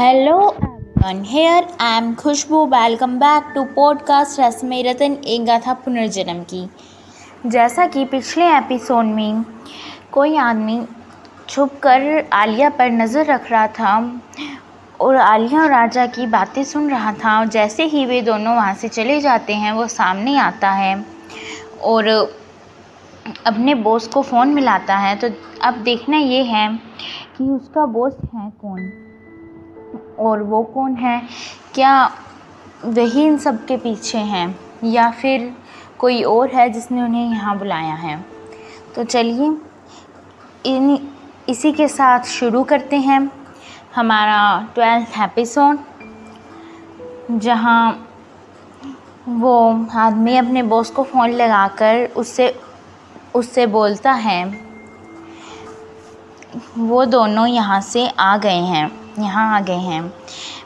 Hello everyone, here I am Khushboo welcome back to podcast रस्म रतन एक गाथा पुनर्जन्म की जैसा कि पिछले एपिसोड में कोई आदमी छुप कर आलिया पर नज़र रख रहा था और आलिया और राजा की बातें सुन रहा था और जैसे ही वे दोनों वहाँ से चले जाते हैं वो सामने आता है और अपने बॉस को फ़ोन मिलाता है। तो अब देखना ये है कि उसका बॉस है कौन? और वो कौन है? क्या वही इन सब के पीछे हैं? या फिर कोई और है जिसने उन्हें यहाँ बुलाया है? तो चलिए, इन, इसी के साथ शुरू करते हैं हमारा ट्वेल्थ एपिसोड, जहाँ वो आदमी अपने बॉस को फ़ोन लगाकर उससे उससे बोलता है, वो दोनों यहाँ से आ गए हैं। यहाँ आ गए हैं।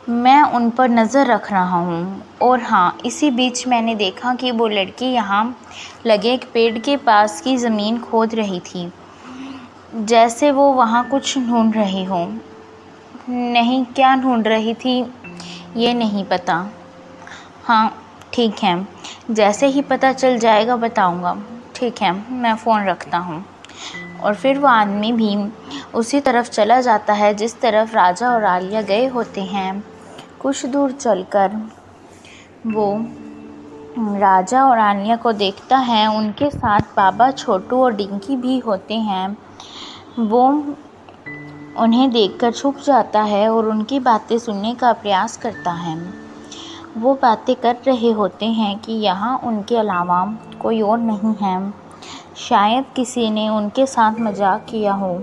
मैं उन पर नज़र रख रहा हूँ और हाँ इसी बीच मैंने देखा कि वो लड़की यहाँ लगे एक पेड़ के पास की ज़मीन खोद रही थी। जैसे वो वहाँ कुछ ढूंढ रही हो। नहीं, क्या ढूंढ रही थी, ये नहीं पता। हाँ ठीक है। जैसे ही पता चल जाएगा, बताऊँगा। ठीक है, मैं फ़ोन रखता हूँ। और फिर वो आदमी भी उसी तरफ़ चला जाता है, जिस तरफ़ राजा और आलिया गए होते हैं। कुछ दूर चलकर वो राजा और आलिया को देखता है। उनके साथ बाबा छोटू और डिंकी भी होते हैं। वो उन्हें देखकर छुप जाता है और उनकी बातें सुनने का प्रयास करता है। वो बातें कर रहे होते हैं कि यहाँ उनके अलावा कोई और नहीं है। शायद किसी ने उनके साथ मज़ाक किया हो,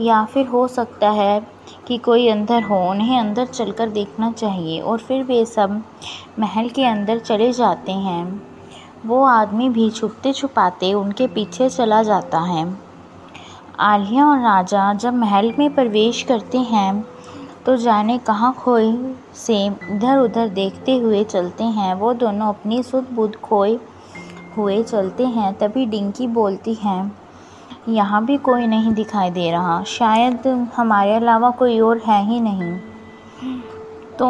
या फिर हो सकता है कि कोई अंदर हो, उन्हें अंदर चलकर देखना चाहिए और फिर वे सब महल के अंदर चले जाते हैं। वो आदमी भी छुपते छुपाते उनके पीछे चला जाता है। आलिया और राजा जब महल में प्रवेश करते हैं तो जाने कहाँ खोए से इधर उधर देखते हुए चलते हैं। वो दोनों अपनी सुध बुध खोए हुए चलते हैं, तभी डिंकी बोलती है, यहाँ भी कोई नहीं दिखाई दे रहा। शायद हमारे अलावा कोई और है ही नहीं। तो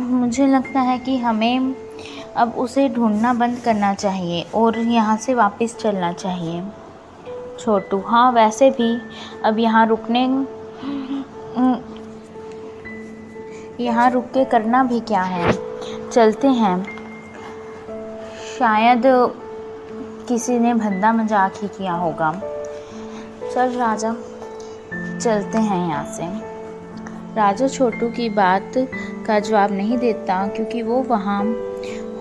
मुझे लगता है कि हमें अब उसे ढूंढना बंद करना चाहिए और यहाँ से वापस चलना चाहिए। छोटू हाँ वैसे भी अब यहाँ रुकने यहाँ रुक के करना भी क्या है? चलते हैं। शायद किसी ने भद्दा मज़ाक ही किया होगा। चल राजा, चलते हैं यहाँ से। राजा छोटू की बात का जवाब नहीं देता, क्योंकि वो वहाँ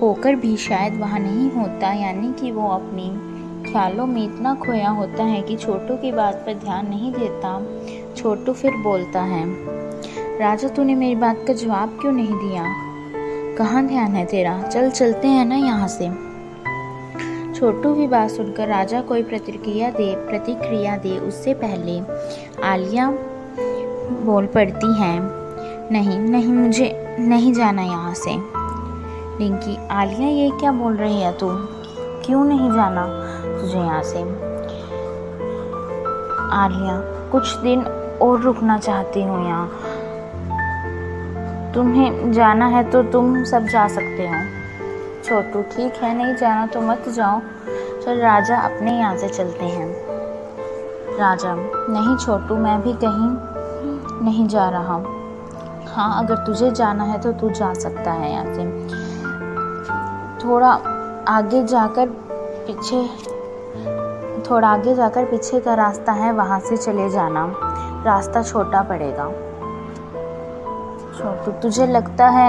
होकर भी शायद वहाँ नहीं होता, यानी कि वो अपनी ख्यालों में इतना खोया होता है कि छोटू की बात पर ध्यान नहीं देता। छोटू फिर बोलता है, राजा, तूने मेरी बात का जवाब क्यों नहीं दिया? कहाँ ध्यान है तेरा? चल, चलते हैं ना यहाँ से। छोटू की बात सुनकर राजा कोई प्रतिक्रिया दे प्रतिक्रिया दे उससे पहले आलिया बोल पड़ती हैं, नहीं नहीं, मुझे नहीं जाना यहाँ से। रिंकी, आलिया ये क्या बोल रही है तू? क्यों नहीं जाना तुझे यहाँ से? आलिया, कुछ दिन और रुकना चाहती हूँ यहाँ। तुम्हें जाना है तो तुम सब जा सकते हो। छोटू, ठीक है? नहीं जाना तो मत जाओ। चल, राजा अपने यहाँ से चलते हैं। राजा, नहीं छोटू, मैं भी कहीं नहीं जा रहा। हाँ अगर तुझे जाना है तो तू जा सकता है यहाँ से। थोड़ा आगे जाकर पीछे, थोड़ा आगे जाकर पीछे का रास्ता है, वहाँ से चले जाना। रास्ता छोटा पड़ेगा। छोटू, तुझे लगता है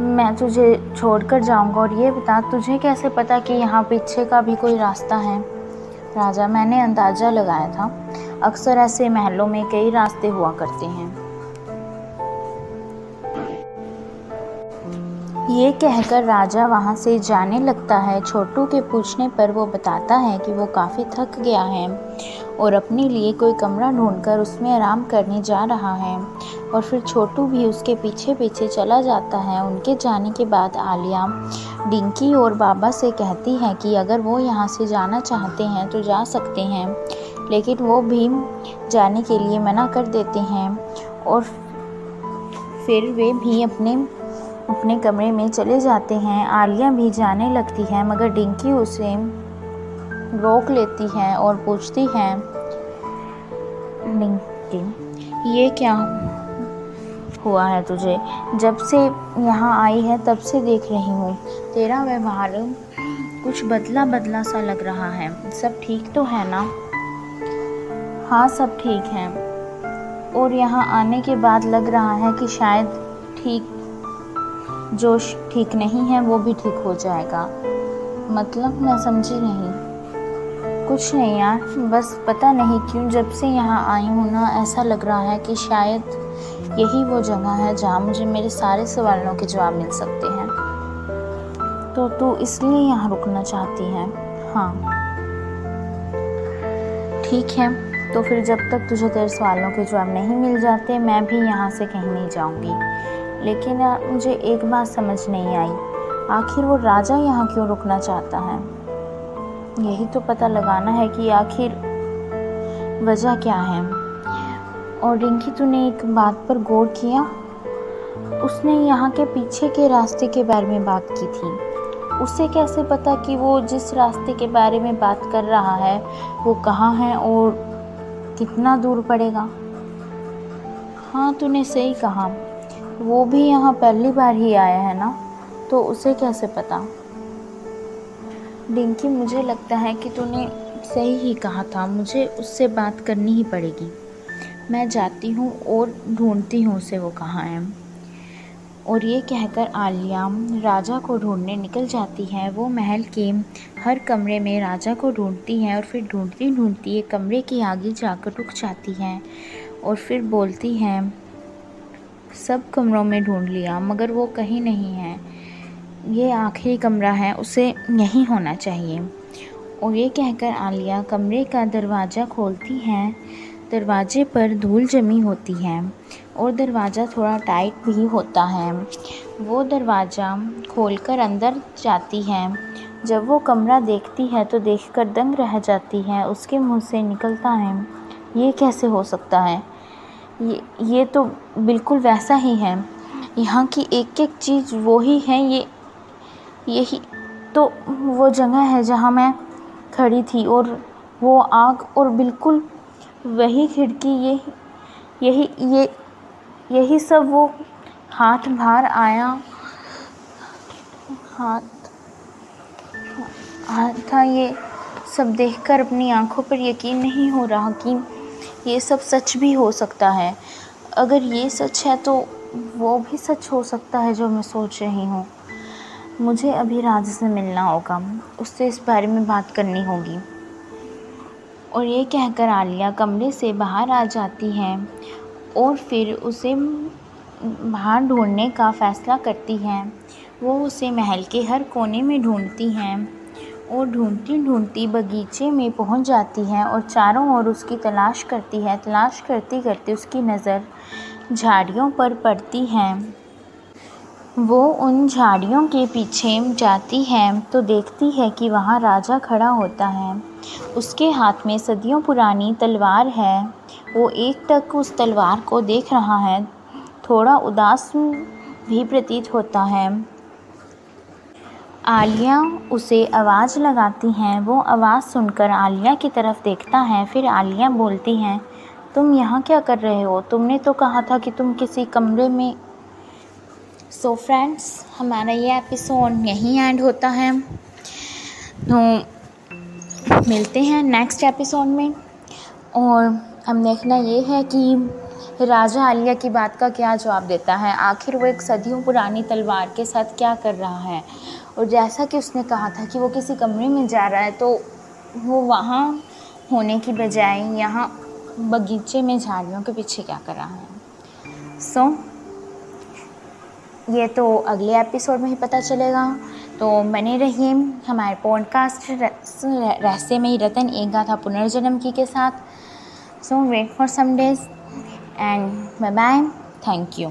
मैं तुझे छोड़कर जाऊँगा और ये बता, तुझे कैसे पता कि यहाँ पीछे का भी कोई रास्ता है? राजा, मैंने अंदाज़ा लगाया था। अक्सर ऐसे महलों में कई रास्ते हुआ करते हैं। ये कहकर राजा वहाँ से जाने लगता है। छोटू के पूछने पर वो बताता है कि वो काफ़ी थक गया है और अपने लिए कोई कमरा ढूंढकर उसमें आराम करने जा रहा है। और फिर छोटू भी उसके पीछे पीछे चला जाता है। उनके जाने के बाद आलिया डिंकी और बाबा से कहती है कि अगर वो यहाँ से जाना चाहते हैं तो जा सकते हैं, लेकिन वो भी जाने के लिए मना कर देते हैं। और फिर वे भी अपने अपने कमरे में चले जाते हैं। आलिया भी जाने लगती है, मगर डिंकी उसे रोक लेती है और पूछती है, डिंकी, ये क्या हुआ है तुझे? जब से यहाँ आई है, तब से देख रही हूँ। तेरा व्यवहार कुछ बदला बदला सा लग रहा है। सब ठीक तो है ना? हाँ सब ठीक है। और यहाँ आने के बाद लग रहा है कि शायद ठीक जो ठीक नहीं है, वो भी ठीक हो जाएगा। मतलब मैं समझी नहीं। कुछ नहीं यार, बस पता नहीं क्यों जब से यहाँ आई हूँ ना, ऐसा लग रहा है कि शायद यही वो जगह है जहाँ मुझे मेरे सारे सवालों के जवाब मिल सकते हैं। तो तू इसलिए यहाँ रुकना चाहती है? हाँ। ठीक है तो फिर जब तक तुझे तेरे सवालों के जवाब नहीं मिल जाते, मैं भी यहाँ से कहीं नहीं जाऊँगी। लेकिन मुझे एक बात समझ नहीं आई। आखिर वो राजा यहाँ क्यों रुकना चाहता है? यही तो पता लगाना है कि आखिर वजह क्या है। और रिंकी, तूने एक बात पर गौर किया? उसने यहाँ के पीछे के रास्ते के बारे में बात की थी। उसे कैसे पता कि वो जिस रास्ते के बारे में बात कर रहा है, वो कहाँ है और कितना दूर पड़ेगा? हाँ तूने सही कहा। वो भी यहाँ पहली बार ही आया है ना? तो उसे कैसे पता? डिंकी, मुझे लगता है कि तूने सही ही कहा था। मुझे उससे बात करनी ही पड़ेगी। मैं जाती हूँ और ढूंढती हूँ उसे वो कहाँ है। और ये कहकर आलिया राजा को ढूँढने निकल जाती है। वो महल के हर कमरे में राजा को ढूंढती है और फिर ढूंढती ढूंढती एक कमरे के आगे जाकर रुक जाती है और फिर बोलती है सब कमरों में ढूंढ लिया, मगर वो कहीं नहीं है। ये आखिरी कमरा है, उसे यहीं होना चाहिए। और ये कहकर आलिया कमरे का दरवाज़ा खोलती है। दरवाजे पर धूल जमी होती है और दरवाज़ा थोड़ा टाइट भी होता है। वो दरवाज़ा खोलकर अंदर जाती है। जब वो कमरा देखती है तो देखकर दंग रह जाती है, उसके मुँह से निकलता है। ये कैसे हो सकता है? ये ये तो बिल्कुल वैसा ही है। यहाँ की एक एक चीज़ वो ही है, ये, यही तो वो जगह है जहाँ मैं खड़ी थी और वो आग और बिल्कुल वही खिड़की, ये, यही ये, यही सब वो हाथ बाहर आया। हाथ हाथ था ये सब देखकर अपनी आँखों पर यकीन नहीं हो रहा कि ये सब सच भी हो सकता है। अगर ये सच है तो वो भी सच हो सकता है जो मैं सोच रही हूँ। मुझे अभी राज से मिलना होगा। उससे इस बारे में बात करनी होगी। और ये कहकर आलिया कमरे से बाहर आ जाती है और फिर उसे बाहर ढूँढने का फ़ैसला करती है। वो उसे महल के हर कोने में ढूंढती हैं। और ढूंढती ढूंढती बगीचे में पहुँच जाती है और चारों ओर उसकी तलाश करती है। तलाश करती करती उसकी नज़र झाड़ियों पर पड़ती है। वो उन झाड़ियों के पीछे जाती है तो देखती है कि वहाँ राजा खड़ा होता है। उसके हाथ में सदियों पुरानी तलवार है। वो एक टक उस तलवार को देख रहा है। थोड़ा उदास भी प्रतीत होता है। आलिया उसे आवाज़ लगाती हैं, वो आवाज़ सुनकर आलिया की तरफ़ देखता है, फिर आलिया बोलती हैं, तुम यहाँ क्या कर रहे हो? तुमने तो कहा था कि तुम किसी कमरे में सो so फ्रेंड्स हमारा ये एपिसोड यहीं एंड होता है। तो मिलते हैं नेक्स्ट एपिसोड में। और हम देखना ये है कि राजा आलिया की बात का क्या जवाब देता है? आखिर वो एक सदियों पुरानी तलवार के साथ क्या कर रहा है? और जैसा कि उसने कहा था कि वो किसी कमरे में जा रहा है तो वो वहाँ होने की बजाय यहाँ बगीचे में झाड़ियों के पीछे क्या कर रहा है? सो so, ये तो अगले एपिसोड में ही पता चलेगा। तो बने रहिए हमारे पॉडकास्ट रहस्य में ही रतन एक गाथा पुनर्जन्म की के साथ। So wait for some days and bye bye thank you